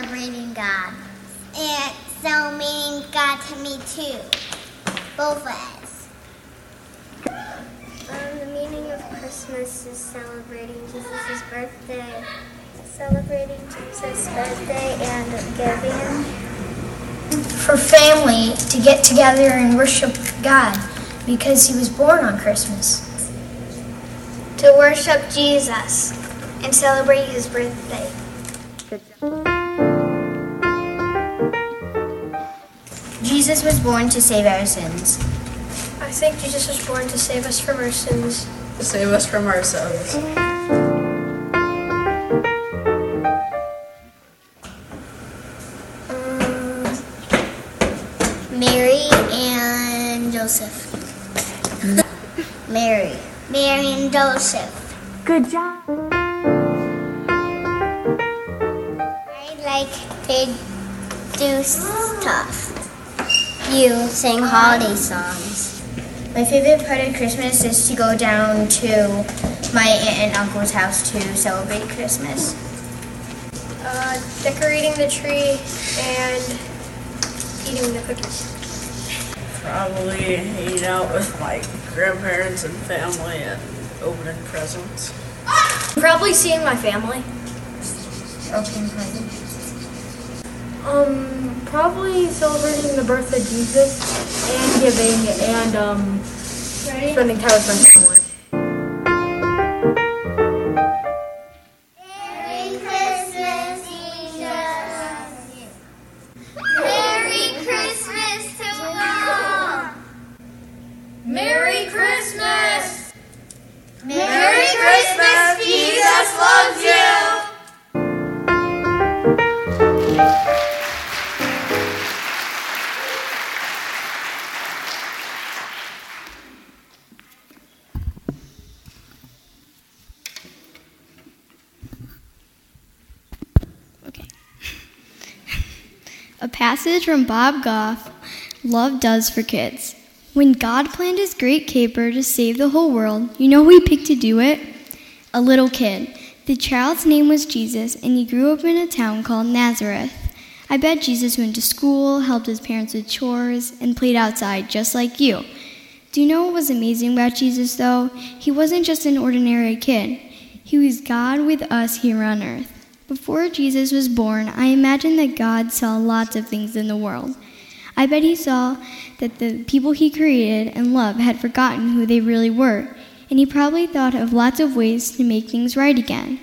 celebrating God. And so meaning God to me too. Both ways. Um, the meaning of Christmas is celebrating Jesus' birthday. Celebrating Jesus' birthday and giving. For family to get together and worship God because he was born on Christmas. To worship Jesus and celebrate his birthday. Jesus was born to save our sins. I think Jesus was born to save us from our sins. To save us from ourselves. Mm. Mary and Joseph. Mary. Mary and Joseph. Good job. I like to do stuff. You sing holiday songs. My favorite part of Christmas is to go down to my aunt and uncle's house to celebrate Christmas. Uh, decorating the tree and eating the cookies. Probably hanging out with my grandparents and family and opening presents. Probably seeing my family. Opening presents. Um, probably celebrating the birth of Jesus and giving and um, spending time with my family. A passage from Bob Goff Love Does for Kids. When God planned his great caper to save the whole world, you know who he picked to do it? A little kid. The child's name was Jesus, and he grew up in a town called Nazareth. I bet Jesus went to school, helped his parents with chores, and played outside just like you. Do you know what was amazing about Jesus, though? He wasn't just an ordinary kid, he was God with us here on earth. Before Jesus was born, I imagine that God saw lots of things in the world. I bet he saw that the people he created and loved had forgotten who they really were, and he probably thought of lots of ways to make things right again.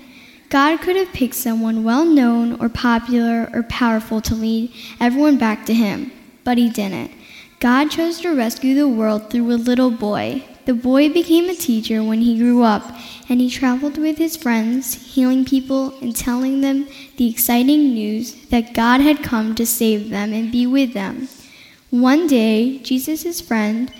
God could have picked someone well known or popular or powerful to lead everyone back to him, but he didn't. God chose to rescue the world through a little boy. The boy became a teacher when he grew up, and he traveled with his friends, healing people and telling them the exciting news that God had come to save them and be with them. One day, Jesus' friend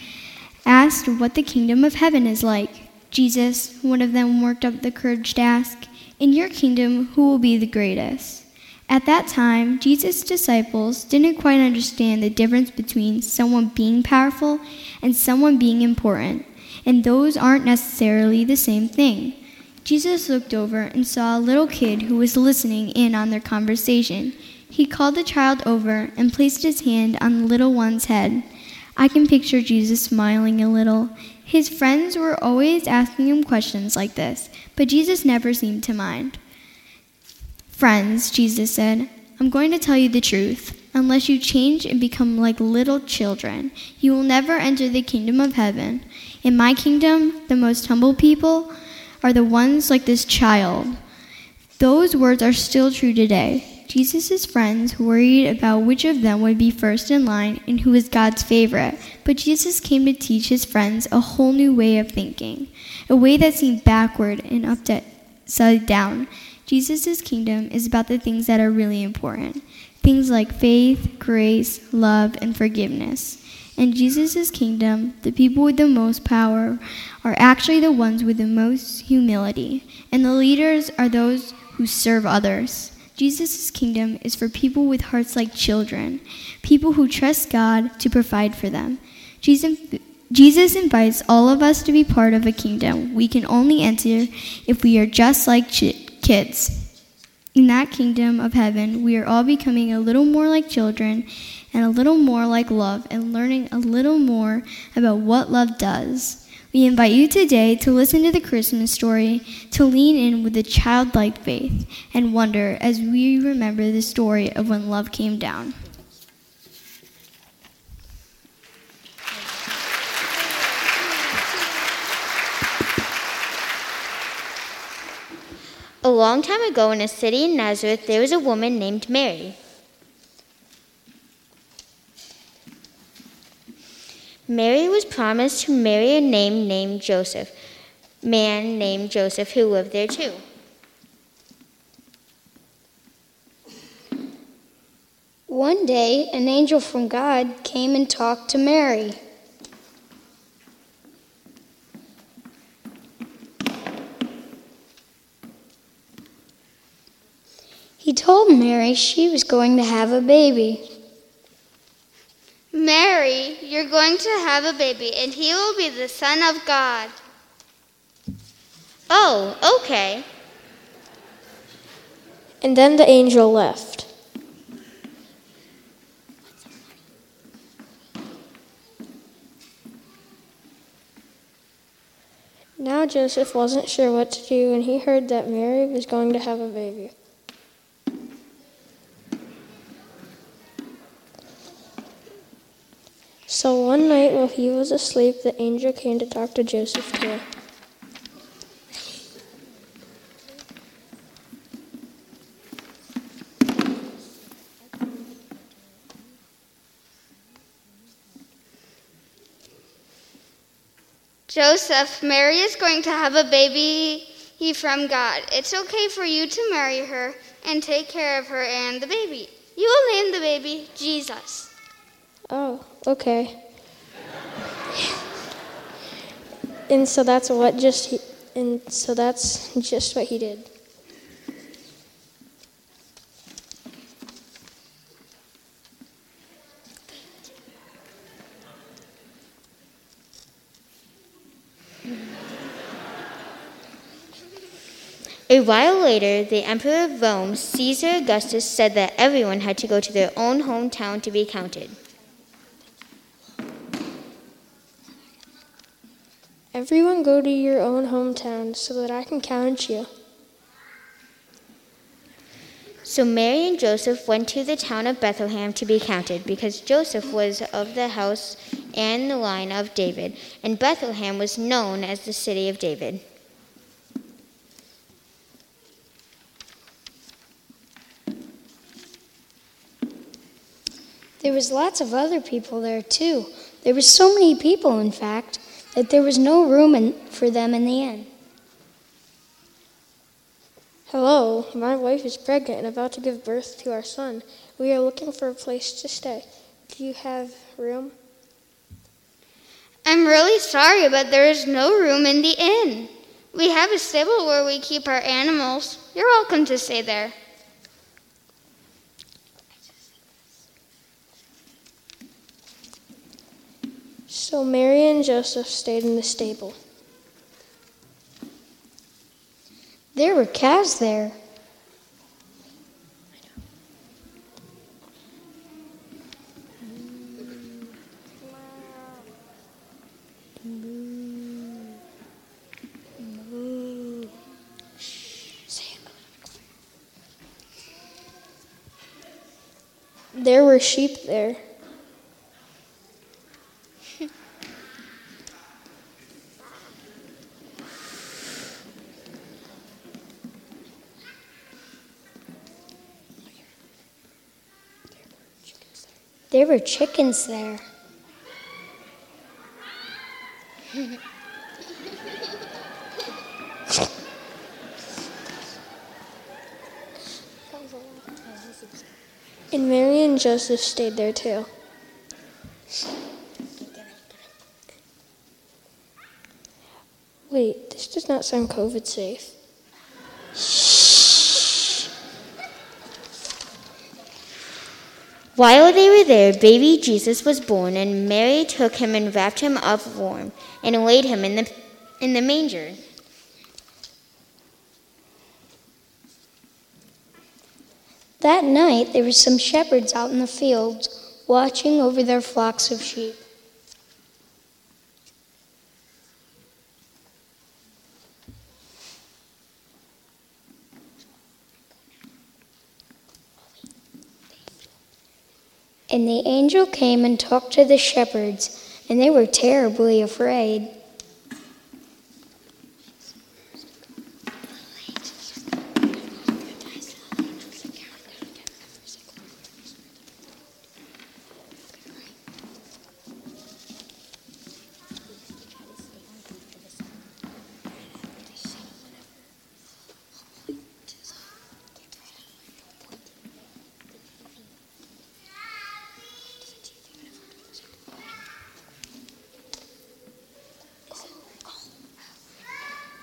asked what the kingdom of heaven is like. Jesus, one of them worked up the courage to ask, In your kingdom, who will be the greatest? At that time, Jesus' disciples didn't quite understand the difference between someone being powerful and someone being important, and those aren't necessarily the same thing. Jesus looked over and saw a little kid who was listening in on their conversation. He called the child over and placed his hand on the little one's head. I can picture Jesus smiling a little. His friends were always asking him questions like this, but Jesus never seemed to mind. Friends, Jesus said, I'm going to tell you the truth. Unless you change and become like little children, you will never enter the kingdom of heaven. In my kingdom, the most humble people are the ones like this child. Those words are still true today. Jesus' friends worried about which of them would be first in line and who was God's favorite, but Jesus came to teach his friends a whole new way of thinking, a way that seemed backward and upside down. Jesus' kingdom is about the things that are really important things like faith, grace, love, and forgiveness. In Jesus' kingdom, the people with the most power are actually the ones with the most humility, and the leaders are those who serve others. Jesus' kingdom is for people with hearts like children, people who trust God to provide for them. Jesus, Jesus invites all of us to be part of a kingdom we can only enter if we are just like ch- kids. In that kingdom of heaven, we are all becoming a little more like children and a little more like love and learning a little more about what love does. We invite you today to listen to the Christmas story, to lean in with a childlike faith and wonder as we remember the story of when love came down. A long time ago in a city in Nazareth, there was a woman named Mary. Mary was promised to marry a name named Joseph, man named Joseph who lived there too. One day, an angel from God came and talked to Mary. He told Mary she was going to have a baby. Mary, you're going to have a baby, and he will be the Son of God. Oh, okay. And then the angel left. Now Joseph wasn't sure what to do when he heard that Mary was going to have a baby. So one night while he was asleep, the angel came to talk to Joseph too. Joseph, Mary is going to have a baby from God. It's okay for you to marry her and take care of her and the baby. You will name the baby Jesus. Oh, okay. and so that's what just he, and so that's just what he did. A while later, the emperor of Rome, Caesar Augustus, said that everyone had to go to their own hometown to be counted. Everyone go to your own hometown so that I can count you. So Mary and Joseph went to the town of Bethlehem to be counted because Joseph was of the house and the line of David, and Bethlehem was known as the city of David. There was lots of other people there too. There were so many people, in fact, that there was no room in, for them in the inn. Hello, my wife is pregnant and about to give birth to our son. We are looking for a place to stay. Do you have room? I'm really sorry, but there is no room in the inn. We have a stable where we keep our animals. You're welcome to stay there. So Mary and Joseph stayed in the stable. There were calves there. There were sheep there. There were chickens there. And Mary and Joseph stayed there too. Wait, this does not sound COVID safe. While they were there, baby Jesus was born, and Mary took him and wrapped him up warm and laid him in the, in the manger. That night there were some shepherds out in the fields watching over their flocks of sheep. And the angel came and talked to the shepherds, and they were terribly afraid.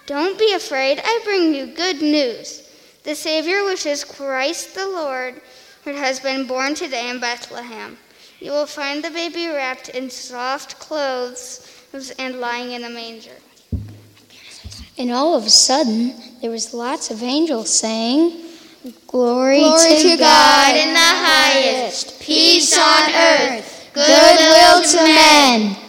Don't be afraid, I bring you good news. The Savior, which is Christ the Lord, has been born today in Bethlehem. You will find the baby wrapped in soft clothes and lying in a manger. And all of a sudden, there was lots of angels saying, Glory, Glory to God in the highest, peace on earth, goodwill to men.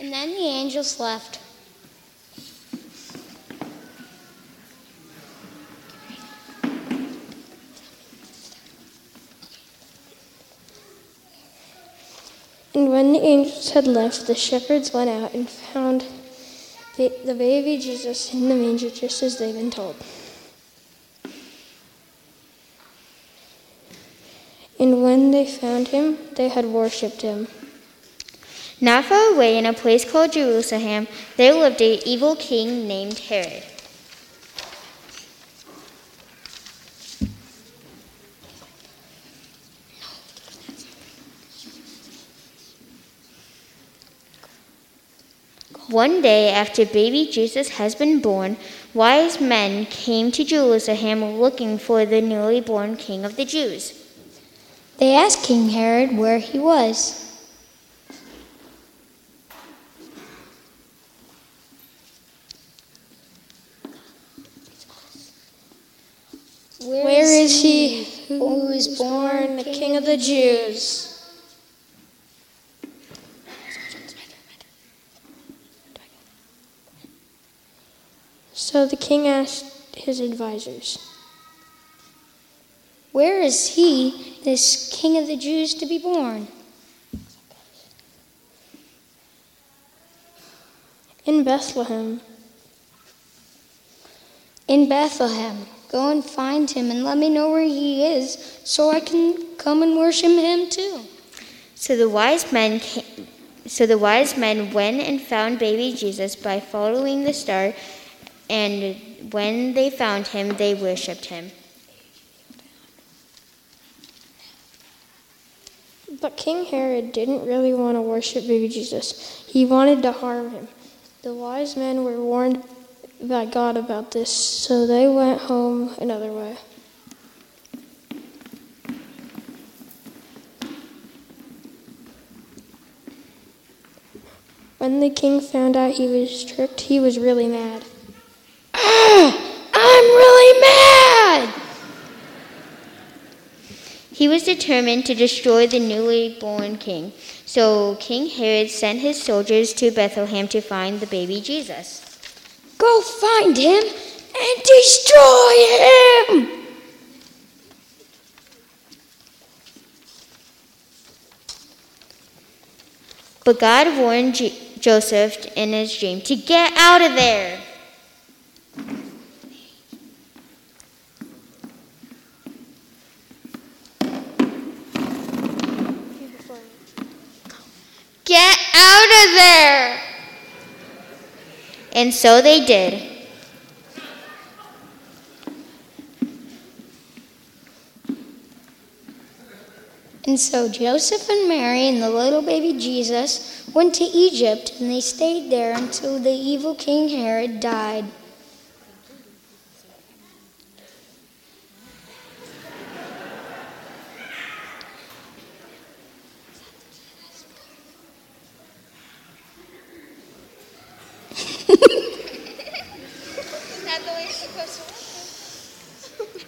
And then the angels left. And when the angels had left, the shepherds went out and found the baby Jesus in the manger just as they'd been told. And when they found him, they had worshipped him. Not far away, in a place called Jerusalem, there lived an evil king named Herod. One day after baby Jesus has been born, wise men came to Jerusalem looking for the newly born king of the Jews. They asked King Herod where he was. Where is he who was born the king of the Jews? So the king asked his advisors, Where is he, this king of the Jews, to be born? In Bethlehem. In Bethlehem. Go and find him and let me know where he is so I can come and worship him too. So the wise men came, so the wise men went and found baby Jesus by following the star and when they found him, they worshipped him. But King Herod didn't really want to worship baby Jesus. He wanted to harm him. The wise men were warned by God about this, so they went home another way. When the king found out he was tricked, he was really mad. Ah, I'm really mad! He was determined to destroy the newly born king. So King Herod sent his soldiers to Bethlehem to find the baby Jesus. Go find him and destroy him! But God warned Joseph in his dream to get out of there. Get out of there! And so they did. And so Joseph and Mary and the little baby Jesus went to Egypt, and they stayed there until the evil King Herod died.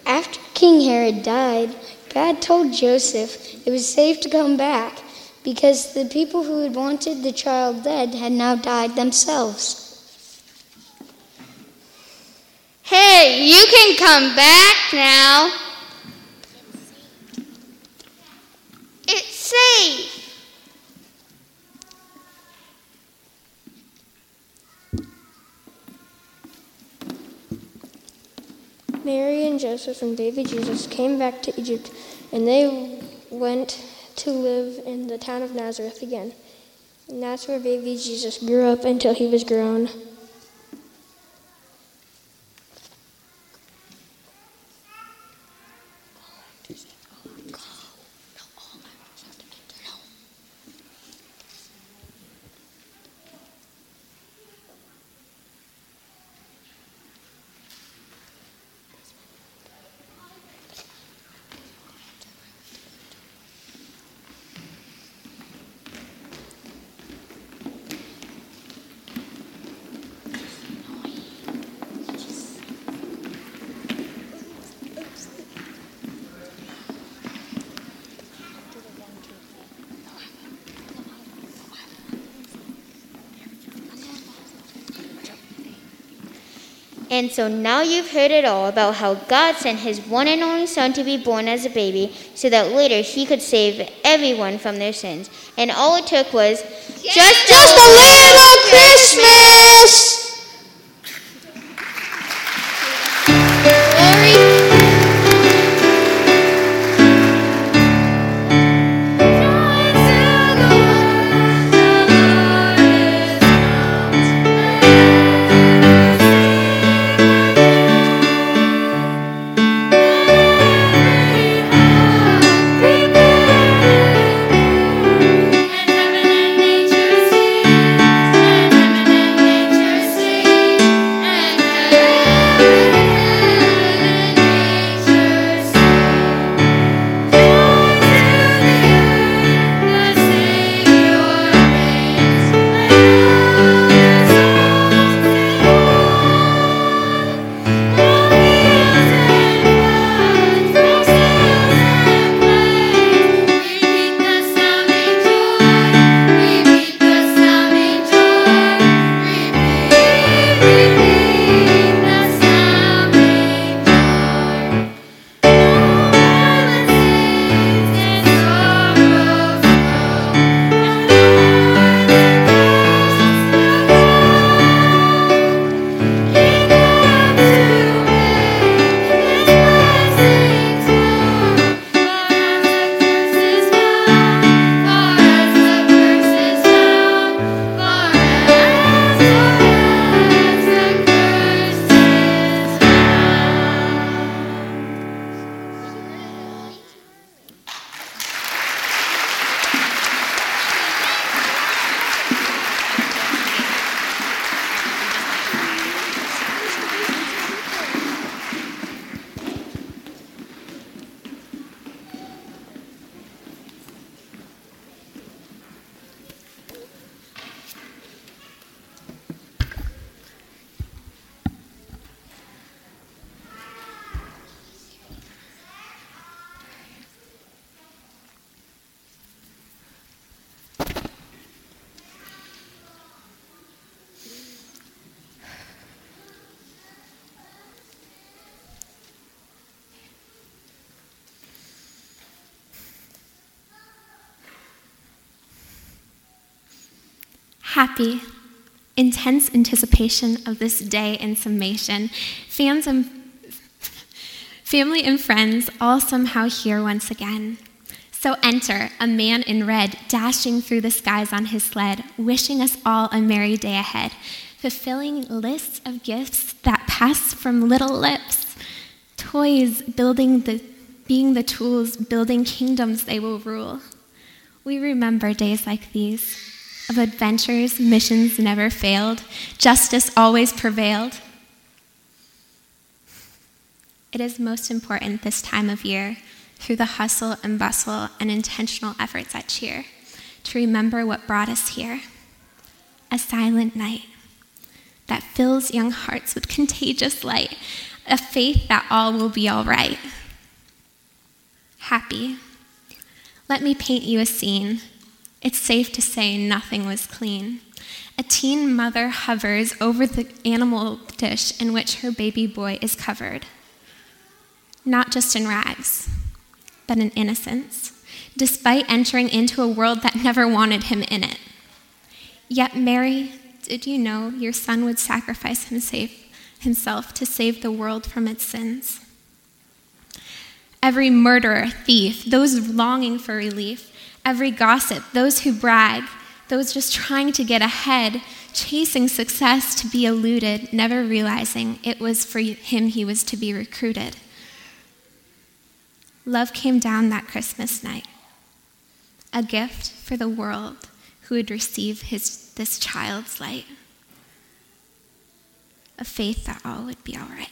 After King Herod died, God told Joseph it was safe to come back because the people who had wanted the child dead had now died themselves. Hey, you can come back now. It's safe. Mary and Joseph and baby Jesus came back to Egypt, and they went to live in the town of Nazareth again. And that's where baby Jesus grew up until he was grown. And so now you've heard it all about how God sent his one and only Son to be born as a baby so that later he could save everyone from their sins. And all it took was just, Just a little Christmas! Happy, intense anticipation of this day in summation. Fans and family and friends all somehow here once again. So enter a man in red, dashing through the skies on his sled, wishing us all a merry day ahead, fulfilling lists of gifts that pass from little lips, toys building the being the tools building kingdoms they will rule. We remember days like these of adventures, missions never failed, justice always prevailed. It is most important this time of year, through the hustle and bustle and intentional efforts at cheer, to remember what brought us here a silent night that fills young hearts with contagious light, a faith that all will be all right. Happy. Let me paint you a scene it's safe to say nothing was clean. A teen mother hovers over the animal dish in which her baby boy is covered. Not just in rags, but in innocence, despite entering into a world that never wanted him in it. Yet, Mary, did you know your son would sacrifice himself to save the world from its sins? Every murderer, thief, those longing for relief, every gossip, those who brag, those just trying to get ahead, chasing success to be eluded, never realizing it was for him he was to be recruited. Love came down that Christmas night, a gift for the world who would receive his, this child's light, a faith that all would be all right.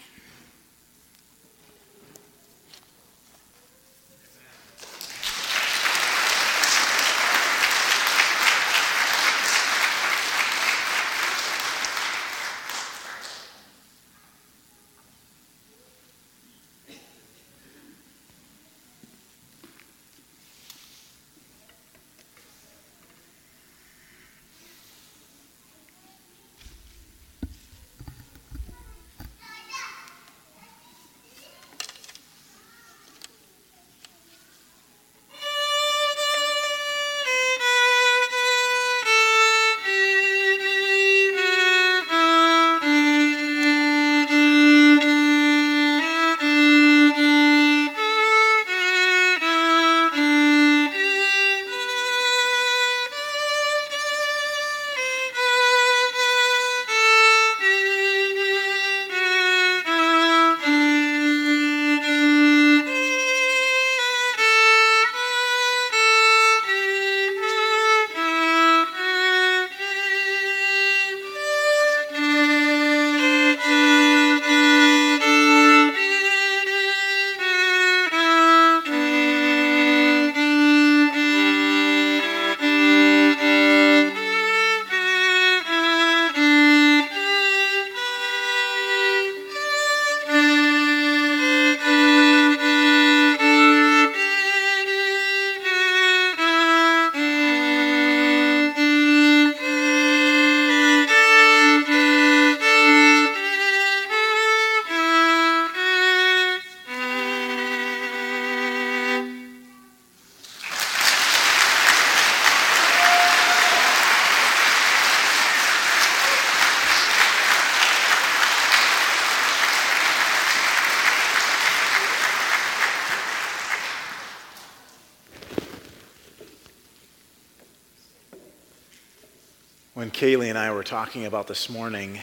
When Kaylee and I were talking about this morning,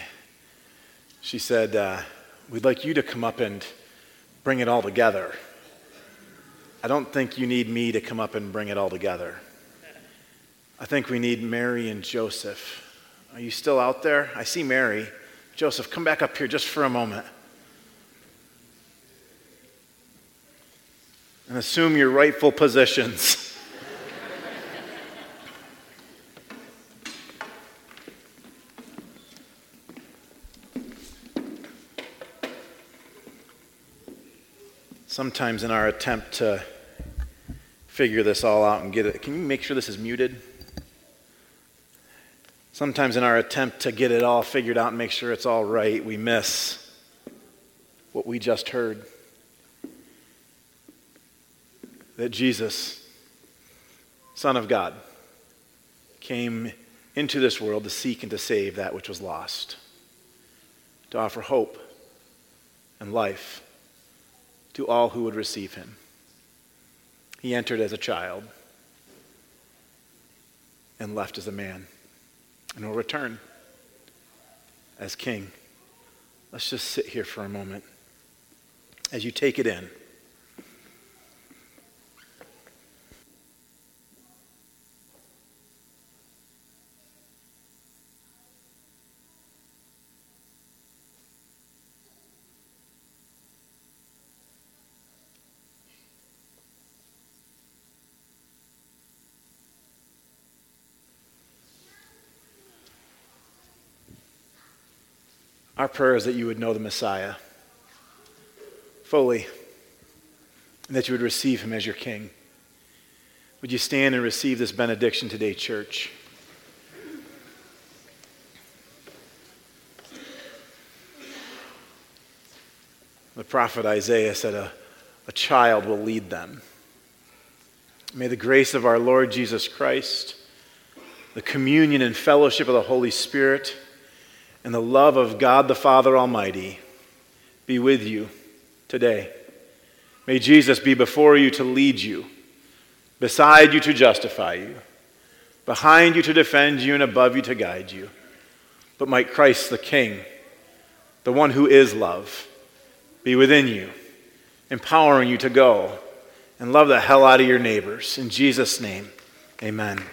she said, uh, We'd like you to come up and bring it all together. I don't think you need me to come up and bring it all together. I think we need Mary and Joseph. Are you still out there? I see Mary. Joseph, come back up here just for a moment. And assume your rightful positions. Sometimes, in our attempt to figure this all out and get it, can you make sure this is muted? Sometimes, in our attempt to get it all figured out and make sure it's all right, we miss what we just heard that Jesus, Son of God, came into this world to seek and to save that which was lost, to offer hope and life to all who would receive him. He entered as a child and left as a man and will return as king. Let's just sit here for a moment as you take it in. Our prayer is that you would know the Messiah fully and that you would receive him as your king. Would you stand and receive this benediction today, church? The prophet Isaiah said, a, a child will lead them. May the grace of our Lord Jesus Christ, the communion and fellowship of the Holy Spirit, and the love of God the Father Almighty be with you today. May Jesus be before you to lead you, beside you to justify you, behind you to defend you, and above you to guide you. But might Christ the King, the one who is love, be within you, empowering you to go and love the hell out of your neighbors. In Jesus' name, amen.